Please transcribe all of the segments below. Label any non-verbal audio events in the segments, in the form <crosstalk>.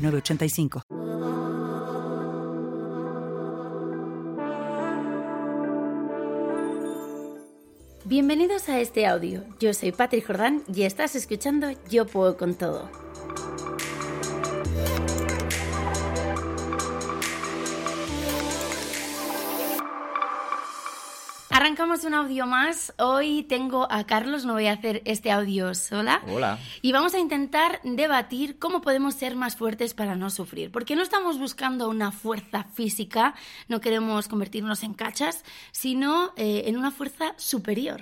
906985. Bienvenidos a este audio. Yo soy Patrick Jordán y estás escuchando Yo Puedo con Todo. Arrancamos un audio más. Hoy tengo a Carlos, no voy a hacer este audio sola. Hola. Y vamos a intentar debatir cómo podemos ser más fuertes para no sufrir. Porque no estamos buscando una fuerza física, no queremos convertirnos en cachas, sino eh, en una fuerza superior.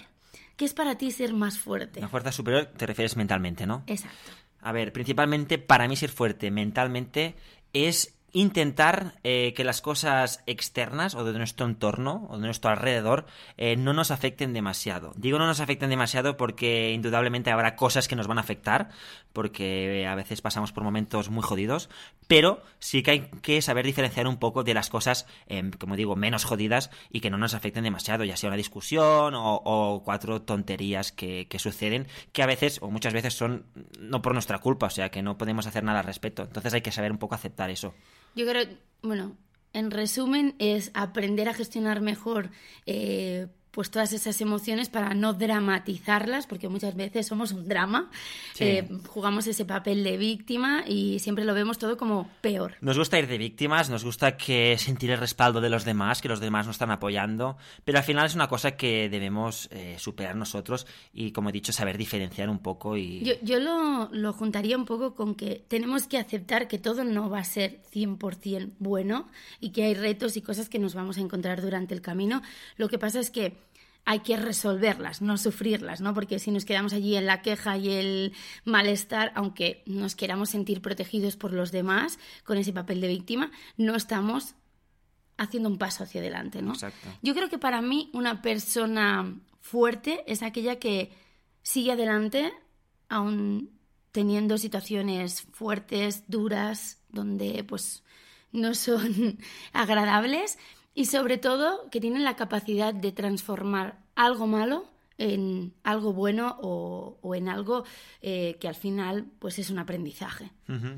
¿Qué es para ti ser más fuerte? Una fuerza superior te refieres mentalmente, ¿no? Exacto. A ver, principalmente para mí ser fuerte mentalmente es intentar eh, que las cosas externas o de nuestro entorno o de nuestro alrededor eh, no nos afecten demasiado. Digo no nos afecten demasiado porque indudablemente habrá cosas que nos van a afectar, porque a veces pasamos por momentos muy jodidos, pero sí que hay que saber diferenciar un poco de las cosas, eh, como digo, menos jodidas y que no nos afecten demasiado, ya sea una discusión o, cuatro tonterías que, que suceden, que a veces o muchas veces son no por nuestra culpa, o sea que no podemos hacer nada al respecto. Entonces hay que saber un poco aceptar eso. Yo creo, bueno, en resumen es aprender a gestionar mejor eh, pues todas esas emociones para no dramatizarlas, porque muchas veces somos un drama, eh, jugamos ese papel de víctima y siempre lo vemos todo como peor. Nos gusta ir de víctimas, nos gusta que sentir el respaldo de los demás, que los demás nos están apoyando, pero al final es una cosa que debemos eh, superar nosotros y, como he dicho, saber diferenciar un poco. y Yo, yo lo, lo juntaría un poco con que tenemos que aceptar que todo no va a ser 100% bueno y que hay retos y cosas que nos vamos a encontrar durante el camino. Lo que pasa es que hay que resolverlas, no sufrirlas, ¿no? Porque si nos quedamos allí en la queja y el malestar, aunque nos queramos sentir protegidos por los demás con ese papel de víctima, no estamos haciendo un paso hacia adelante, ¿no? Exacto. Yo creo que para mí una persona fuerte es aquella que sigue adelante aún teniendo situaciones fuertes, duras, donde pues no son <laughs> agradables, y sobre todo que tienen la capacidad de transformar algo malo en algo bueno o, en algo eh, que al final pues es un aprendizaje.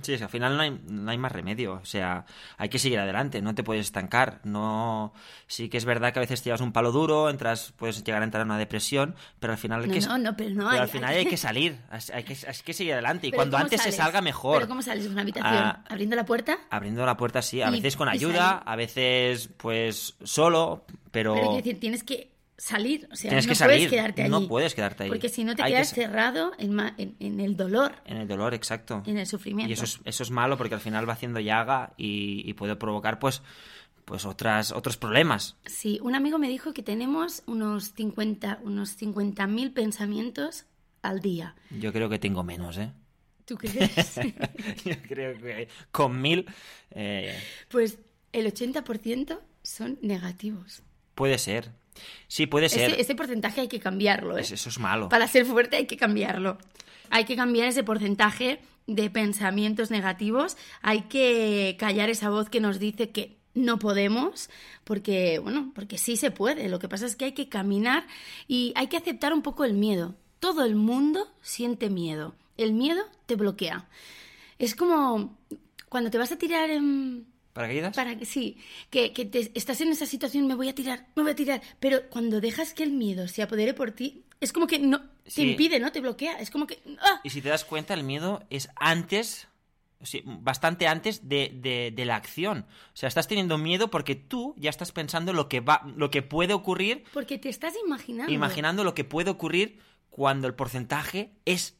Sí, al final no hay, no hay, más remedio, o sea, hay que seguir adelante, no te puedes estancar, no... Sí que es verdad que a veces te llevas un palo duro, entras, puedes llegar a entrar en una depresión, pero al final hay no, que... No, no, pero no pero hay, al final hay, que <laughs> salir, hay que, hay que seguir adelante y cuando ¿cómo antes sales? se salga mejor. ¿Pero cómo sales de una habitación? Ah, ¿Abriendo la puerta? Abriendo la puerta, sí, a Y- veces con ayuda, salir. a veces pues solo, pero... Pero quiero decir, tienes que salir, o sea, Tienes no que salir, puedes quedarte allí. no puedes quedarte ahí. Porque si no te Hay quedas cerrado en, ma- en- en el dolor, En el dolor, exacto. en el sufrimiento. Y eso es, eso es malo porque al final va haciendo llaga y, y puede provocar pues, pues otras, otros problemas. Sí, un amigo me dijo que tenemos unos 50 unos 50.000 pensamientos al día. Yo creo que tengo menos, ¿eh? ¿Tú crees? <laughs> Yo creo que con mil eh, pues el 80% son negativos. puede ser. Sí, puede ser. Ese, ese porcentaje hay que cambiarlo, ¿eh? Es- Eso es malo. Para ser fuerte hay que cambiarlo. Hay que cambiar ese porcentaje de pensamientos negativos. Hay que callar esa voz que nos dice que no podemos, porque, bueno, porque sí se puede. Lo que pasa es que hay que caminar y hay que aceptar un poco el miedo. Todo el mundo siente miedo. El miedo te bloquea. Es como cuando te vas a tirar en, ¿Paracaídas? para que sí, que, que te- estás en esa situación, me voy a tirar, me voy a tirar, pero cuando dejas que el miedo se apodere por ti, es como que no te Sí. impide, ¿no? Te bloquea, es como que ¡ah! Y si te das cuenta, el miedo es antes, o sea, bastante antes de, de- de la acción. O sea, estás teniendo miedo porque tú ya estás pensando lo que va, lo que puede ocurrir, porque te estás imaginando. imaginando lo que puede ocurrir cuando el porcentaje es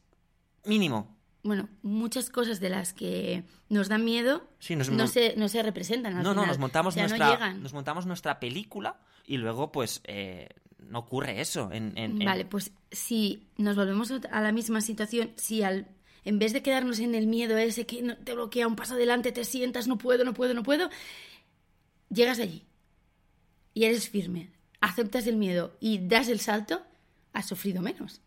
mínimo. Bueno, muchas cosas de las que nos dan miedo Sí, nos- no, se, no se representan. al No, no, final. nos montamos O sea, no nuestra, nos montamos nuestra película y luego, pues, eh, no ocurre eso. En, en- en- Vale, pues si nos volvemos a la misma situación, si al en vez de quedarnos en el miedo ese que no- te bloquea un paso adelante, te sientas, no puedo, no puedo, no puedo, llegas allí y eres firme, aceptas el miedo y das el salto, has sufrido menos.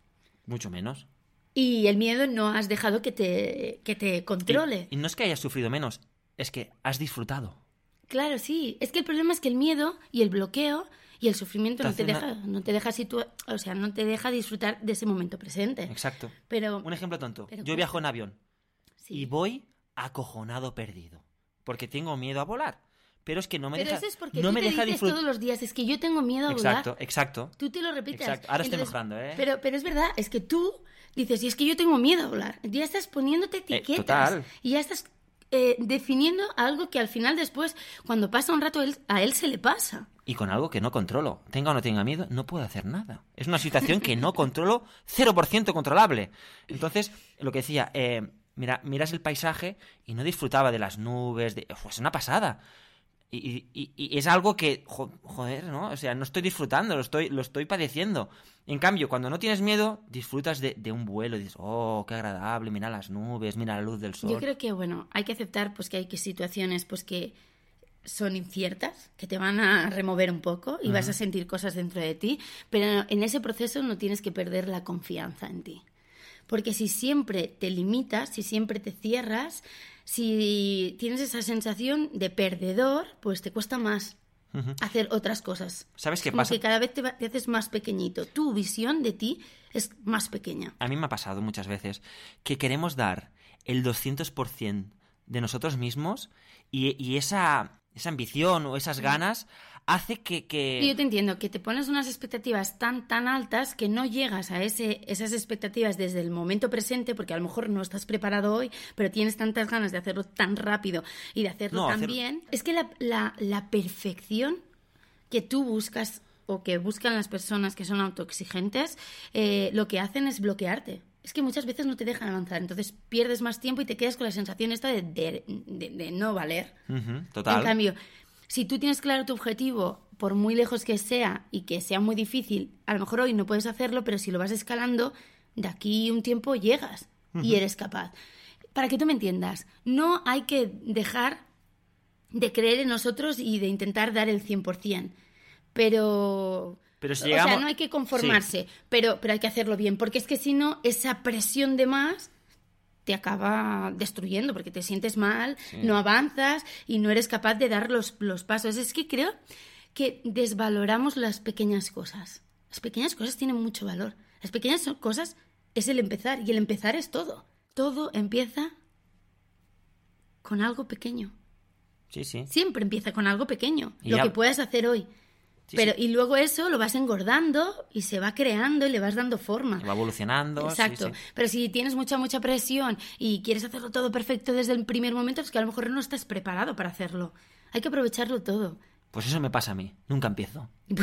Mucho menos. Y el miedo no has dejado que te, que te controle. Y, y no es que hayas sufrido menos, es que has disfrutado. Claro, sí. Es que el problema es que el miedo y el bloqueo y el sufrimiento Te no te deja, no te deja situa- o sea, no te deja disfrutar de ese momento presente. Exacto. Pero Un ejemplo tonto. Pero Yo viajo en avión sí. y voy acojonado perdido. Porque tengo miedo a volar. Pero es que no me Pero deja, eso es porque no tú me te deja dices disfrutar. todos los días, es que yo tengo miedo a Exacto, volar. exacto. Tú te lo repites. Exacto. Ahora estoy mejorando, ¿eh? Pero, pero es verdad, es que tú dices, y es que yo tengo miedo a volar. Ya estás poniéndote etiquetas. total. Y ya estás eh, definiendo algo que al final después, cuando pasa un rato, él- a él se le pasa. Y con algo que no controlo. Tenga o no tenga miedo, no puedo hacer nada. Es una situación que no controlo, 0% controlable. Entonces, lo que decía, eh, mira, miras el paisaje y no disfrutaba de las nubes, de... Uf, es una pasada. Y, y- y es algo que, jo- joder, ¿no? O sea, no estoy disfrutando, lo estoy, lo estoy padeciendo. En cambio, cuando no tienes miedo, disfrutas de, de un vuelo y dices, oh, qué agradable, mira las nubes, mira la luz del sol. Yo creo que, bueno, hay que aceptar pues que hay que situaciones pues que son inciertas, que te van a remover un poco y vas a sentir cosas dentro de ti, pero en ese proceso no tienes que perder la confianza en ti. Porque si siempre te limitas, si siempre te cierras, si tienes esa sensación de perdedor, pues te cuesta más hacer otras cosas. ¿Sabes qué Como pasa? que cada vez te, va- te haces más pequeñito. Tu visión de ti es más pequeña. A mí me ha pasado muchas veces que queremos dar el 200% de nosotros mismos y, y esa, esa ambición o esas ganas hace que... que... Yo te entiendo, que te pones unas expectativas tan, tan altas que no llegas a ese, esas expectativas desde el momento presente, porque a lo mejor no estás preparado hoy, pero tienes tantas ganas de hacerlo tan rápido y de hacerlo No, tan hacer- bien. Es que la, la, la perfección que tú buscas o que buscan las personas que son autoexigentes, eh, lo que hacen es bloquearte. Es que muchas veces no te dejan avanzar, entonces pierdes más tiempo y te quedas con la sensación esta de, de- de- de no valer. Total. En cambio, si tú tienes claro tu objetivo, por muy lejos que sea y que sea muy difícil, a lo mejor hoy no puedes hacerlo, pero si lo vas escalando, de aquí un tiempo llegas y eres capaz. Para que tú me entiendas, no hay que dejar de creer en nosotros y de intentar dar el 100%. Pero... Pero si o llegamos- sea, no hay que conformarse, pero, pero hay que hacerlo bien, porque es que si no, esa presión de más te acaba destruyendo porque te sientes mal, no avanzas y no eres capaz de dar los, los pasos. Es que creo que desvaloramos las pequeñas cosas. Las pequeñas cosas tienen mucho valor. Las pequeñas cosas es el empezar y el empezar es todo. Todo empieza con algo pequeño. Sí, sí. Siempre empieza con algo pequeño, Y lo ya- que puedas hacer hoy. Sí, Pero sí. y luego eso lo vas engordando y se va creando y le vas dando forma. Va evolucionando. Exacto. sí. Pero si tienes mucha, mucha presión y quieres hacerlo todo perfecto desde el primer momento, es que a lo mejor no estás preparado para hacerlo. Hay que aprovecharlo todo. Pues eso me pasa a mí. Nunca empiezo. <laughs>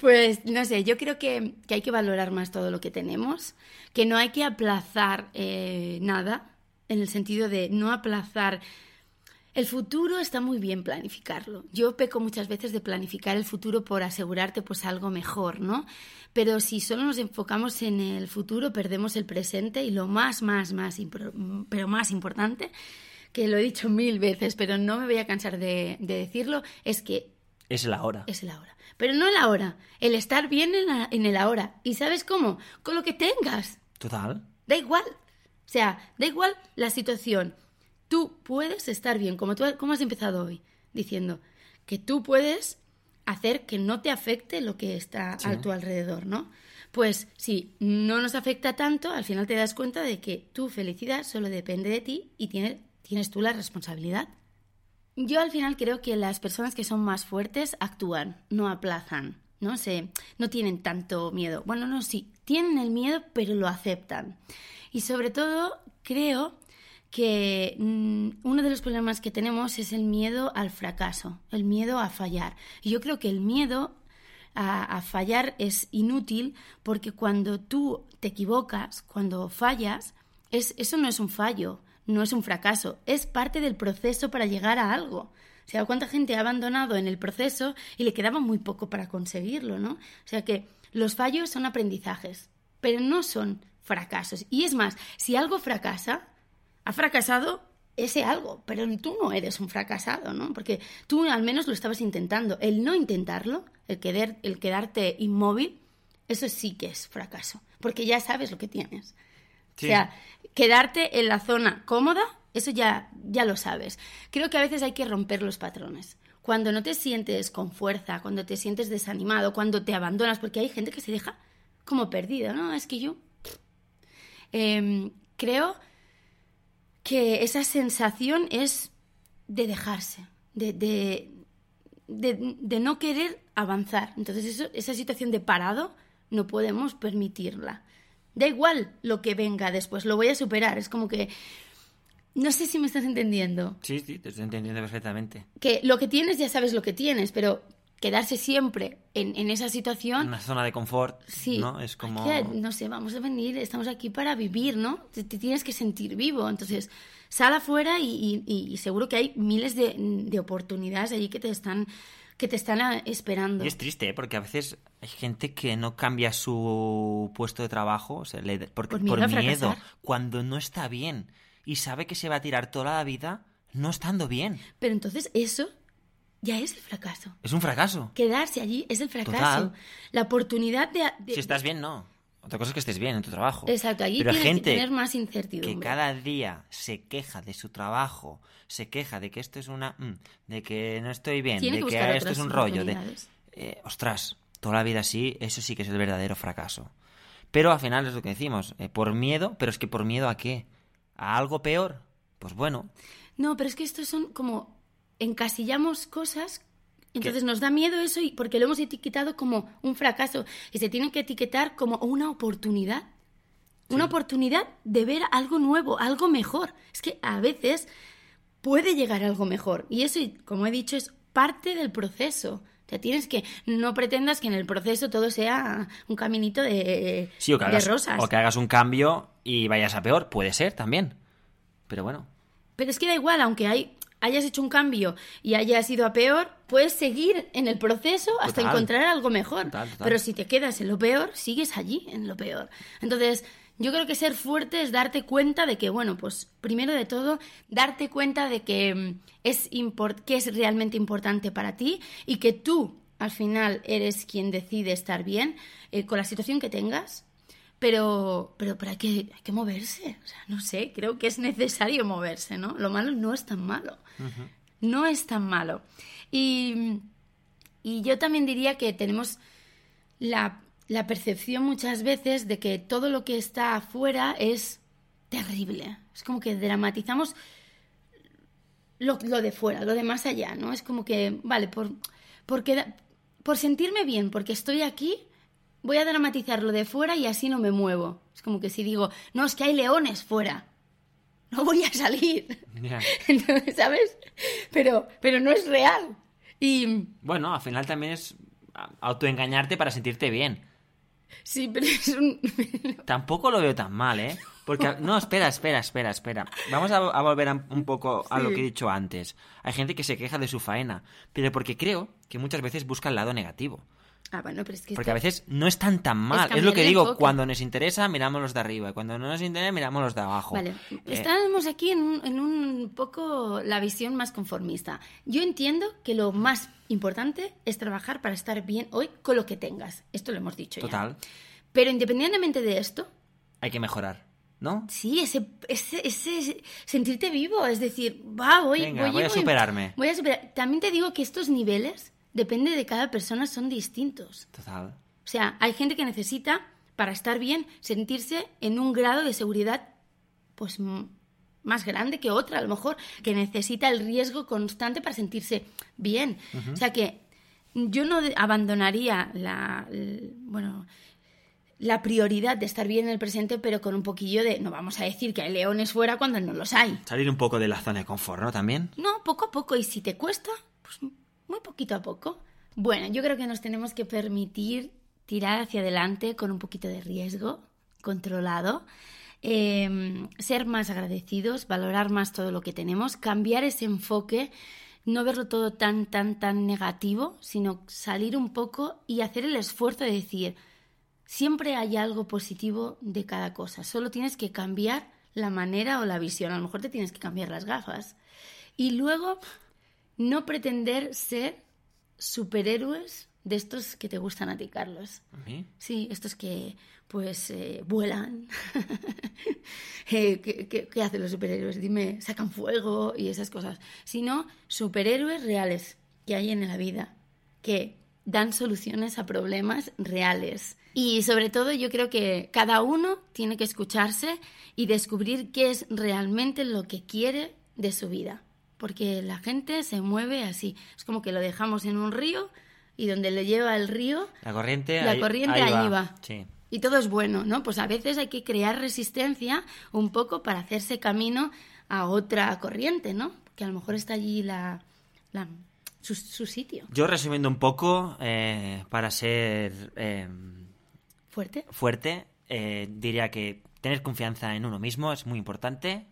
Pues no sé, yo creo que, que hay que valorar más todo lo que tenemos, que no hay que aplazar eh, nada, en el sentido de no aplazar. El futuro está muy bien planificarlo. Yo peco muchas veces de planificar el futuro por asegurarte pues algo mejor, ¿no? Pero si solo nos enfocamos en el futuro, perdemos el presente y lo más, más, más, pero más importante, que lo he dicho mil veces, pero no me voy a cansar de, de decirlo, es que Es la hora. es el ahora. Pero no el ahora, el estar bien en, la- en el ahora. ¿Y sabes cómo? Con lo que tengas. Total. Da igual. O sea, da igual la situación. Tú puedes estar bien, como tú como has empezado hoy, diciendo que tú puedes hacer que no te afecte lo que está Sí. a tu alrededor, ¿no? Pues si no nos afecta tanto, al final te das cuenta de que tu felicidad solo depende de ti y tiene- tienes tú la responsabilidad. Yo al final creo que las personas que son más fuertes actúan, no aplazan, no sé, no tienen tanto miedo. Bueno, no, sí, tienen el miedo, pero lo aceptan. Y sobre todo, creo que mm, uno de los problemas que tenemos es el miedo al fracaso, el miedo a fallar. Y yo creo que el miedo a, fallar es inútil porque cuando tú te equivocas, cuando fallas, es, eso no es un fallo, no es un fracaso, es parte del proceso para llegar a algo. O sea, cuánta gente ha abandonado en el proceso y le quedaba muy poco para conseguirlo, ¿no? O sea que los fallos son aprendizajes. pero no son fracasos. Y es más, si algo fracasa, ha fracasado ese algo, pero tú no eres un fracasado, ¿no? Porque tú al menos lo estabas intentando. El no intentarlo, el, el quedarte inmóvil, eso sí que es fracaso, porque ya sabes lo que tienes. O sea, quedarte en la zona cómoda, eso ya, ya lo sabes. Creo que a veces hay que romper los patrones. Cuando no te sientes con fuerza, cuando te sientes desanimado, cuando te abandonas, porque hay gente que se deja como perdida, ¿no? Es que yo em, creo que esa sensación es de dejarse, de, de, de, no querer avanzar. Entonces eso, esa situación de parado no podemos permitirla. Da igual lo que venga después, lo voy a superar. Es como que... No sé si me estás entendiendo. Sí, sí, te estoy entendiendo perfectamente. Que lo que tienes ya sabes lo que tienes, pero quedarse siempre en, en esa situación... Una zona de confort, sí, ¿no? Es como... no sé, vamos a venir, estamos aquí para vivir, ¿no? Te, tienes que sentir vivo. Entonces, sal afuera y, y, seguro que hay miles de, de oportunidades allí que te están que te están esperando. Y es triste, ¿eh? porque a veces hay gente que no cambia su puesto de trabajo o sea, porque, por miedo, por miedo cuando no está bien y sabe que se va a tirar toda la vida no estando bien. Pero entonces eso ya es el fracaso. Es un fracaso. Quedarse allí es el fracaso. La oportunidad de, Si estás bien, no. Otra cosa es que estés bien en tu trabajo. Exacto, allí Pero tienes gente que tener más incertidumbre. Que cada día se queja de su trabajo, se queja de que esto es una. Mm, de que no estoy bien, de que, esto es un rollo. De, eh, ostras, toda la vida así, eso sí que es el verdadero fracaso. Pero al final es lo que decimos, eh, por miedo, pero es que por miedo a qué? ¿A algo peor? Pues bueno. No, pero es que estos son como encasillamos cosas entonces nos da miedo eso y porque lo hemos etiquetado como un fracaso y se tiene que etiquetar como una oportunidad. Una oportunidad de ver algo nuevo, algo mejor. Es que a veces puede llegar algo mejor y eso, como he dicho, es parte del proceso. O sea, tienes que no pretendas que en el proceso todo sea un caminito de, sí, o que hagas, rosas. O que hagas un cambio y vayas a peor, puede ser también. Pero bueno. Pero es que da igual, aunque hay hayas hecho un cambio y hayas ido a peor, puedes seguir en el proceso hasta encontrar algo mejor. Pero si te quedas en lo peor, sigues allí en lo peor. Entonces, yo creo que ser fuerte es darte cuenta de que, bueno, pues primero de todo, darte cuenta de que mm, es, que es realmente importante para ti y que tú al final eres quien decide estar bien eh, con la situación que tengas pero, pero, pero hay, que, hay que moverse. O sea, no sé, creo que es necesario moverse, ¿no? Lo malo no es tan malo. No es tan malo. Y, y, yo también diría que tenemos la, la, percepción muchas veces de que todo lo que está afuera es terrible. Es como que dramatizamos lo, lo de fuera, lo de más allá, ¿no? Es como que, vale, por, por sentirme bien, porque estoy aquí, voy a dramatizar lo de fuera y así no me muevo. Es como que si digo, no, es que hay leones fuera. No voy a salir. <laughs> ¿Sabes? Pero, pero no es real. Y... Bueno, al final también es autoengañarte para sentirte bien. Sí, pero es un... <laughs> Tampoco lo veo tan mal, ¿eh? Porque, <laughs> no, espera, espera, espera, espera. Vamos a, volver un poco a lo que he dicho antes. Hay gente que se queja de su faena, pero porque creo que muchas veces busca el lado negativo. Ah, bueno, pero es que Porque a veces no están tan mal. Es, lo que digo, cuando nos interesa miramos los de arriba y cuando no nos interesa miramos los de abajo. Vale, eh, estamos aquí en un, en un poco la visión más conformista. Yo entiendo que lo más importante es trabajar para estar bien hoy con lo que tengas. Esto lo hemos dicho Total. Pero independientemente de esto... Hay que mejorar. ¿no? Sí, ese, ese, ese, sentirte vivo, es decir, va, voy, Venga, voy, a superarme. Voy a superar. También te digo que estos niveles depende de cada persona, son distintos. Total. O sea, hay gente que necesita, para estar bien, sentirse en un grado de seguridad, pues más grande que otra, a lo mejor, que necesita el riesgo constante para sentirse bien. O sea que yo no abandonaría la, bueno, la prioridad de estar bien en el presente, pero con un poquillo de, no vamos a decir que hay leones fuera cuando no los hay. Salir un poco de la zona de confort, ¿no? También. No, poco a poco. Y si te cuesta, pues muy poquito a poco. Bueno, yo creo que nos tenemos que permitir tirar hacia adelante con un poquito de riesgo, controlado, em, ser más agradecidos, valorar más todo lo que tenemos, cambiar ese enfoque, no verlo todo tan, tan, tan negativo, sino salir un poco y hacer el esfuerzo de decir, siempre hay algo positivo de cada cosa. Solo tienes que cambiar la manera o la visión. A lo mejor te tienes que cambiar las gafas. Y luego, no pretender ser superhéroes de estos que te gustan a ti, Carlos. ¿A mí? Sí, estos que pues eh, vuelan. <laughs> Eh, ¿qué, qué, qué hacen los superhéroes? Dime, sacan fuego y esas cosas. Sino superhéroes reales que hay en la vida, que dan soluciones a problemas reales. Y sobre todo yo creo que cada uno tiene que escucharse y descubrir qué es realmente lo que quiere de su vida. Porque la gente se mueve así. Es como que lo dejamos en un río y donde le lleva el río, La corriente, la ahí- corriente ahí ahí va. va. Sí. Y todo es bueno, ¿no? Pues a veces hay que crear resistencia un poco para hacerse camino a otra corriente, ¿no? Que a lo mejor está allí la, la- su, su sitio. Yo resumiendo un poco, eh, para ser eh, Fuerte. fuerte, eh, diría que tener confianza en uno mismo es muy importante.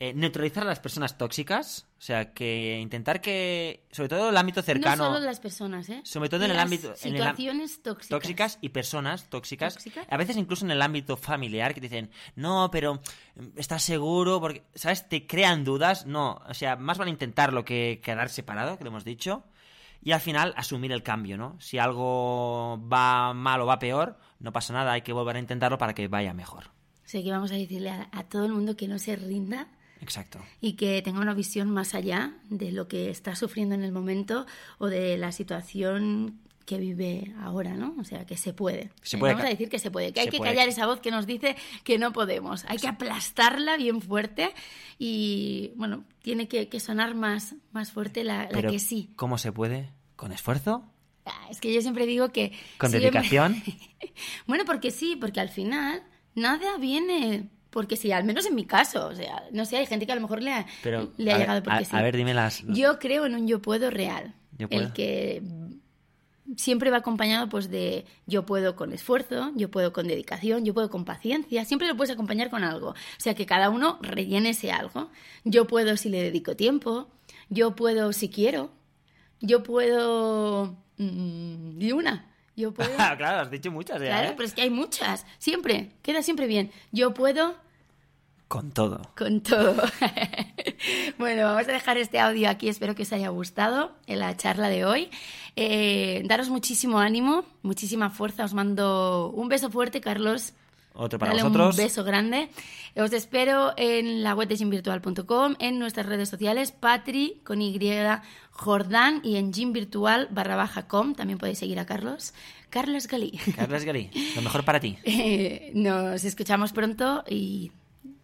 Eh, neutralizar a las personas tóxicas, o sea, que intentar que, sobre todo en el ámbito cercano, No solo las personas, ¿eh? sobre todo en el ámbito en el am- Situaciones tóxicas. tóxicas y personas tóxicas, a veces incluso en el ámbito familiar que te dicen no pero mm, estás seguro porque sabes te crean dudas. No o sea más vale intentarlo que quedar separado que lo hemos dicho y al final asumir el cambio no si algo va mal o va peor no pasa nada hay que volver a intentarlo para que vaya mejor. O sea, que vamos a decirle a, a todo el mundo que no se rinda exacto y que tenga una visión más allá de lo que está sufriendo en el momento o de la situación que vive ahora, ¿no? O sea, que se puede. Se puede Vamos a decir que se puede, que hay que puede. callar esa voz que nos dice que no podemos. Hay que aplastarla bien fuerte y, bueno, tiene que, que sonar más, más fuerte la, que sí. cómo se puede con esfuerzo Ah, Es que yo siempre digo que... con siempre- dedicación <laughs> bueno, porque sí, porque al final nada viene porque sí, al menos en mi caso. O sea, no sé, hay gente que a lo mejor le ha, Pero, le ha ver, llegado porque a- sí. a ver, dime las- Yo creo en un yo puedo real. Yo puedo. El que siempre va acompañado pues de yo puedo con esfuerzo, yo puedo con dedicación, yo puedo con paciencia, siempre lo puedes acompañar con algo. O sea, que cada uno rellene ese algo. Yo puedo si le dedico tiempo, yo puedo si quiero, yo puedo... mm, y una. Yo puedo... <laughs> claro has dicho muchas ya, Claro, ¿eh? pero es que hay muchas. Siempre, queda siempre bien. Yo puedo con todo con todo. <laughs> bueno, vamos a dejar este audio aquí. Espero que os haya gustado en la charla de hoy. Eh, daros muchísimo ánimo, muchísima fuerza. Os mando un beso fuerte, Carlos. otro para Dale vosotros Un beso grande. Os espero en la web de gymvirtual.com, en nuestras redes sociales, Patri con Y, Jordán y en gymvirtual barra baja com. También podéis seguir a Carlos. Carlos Galí. Carlos Galí lo mejor para ti <laughs> Eh, nos escuchamos pronto y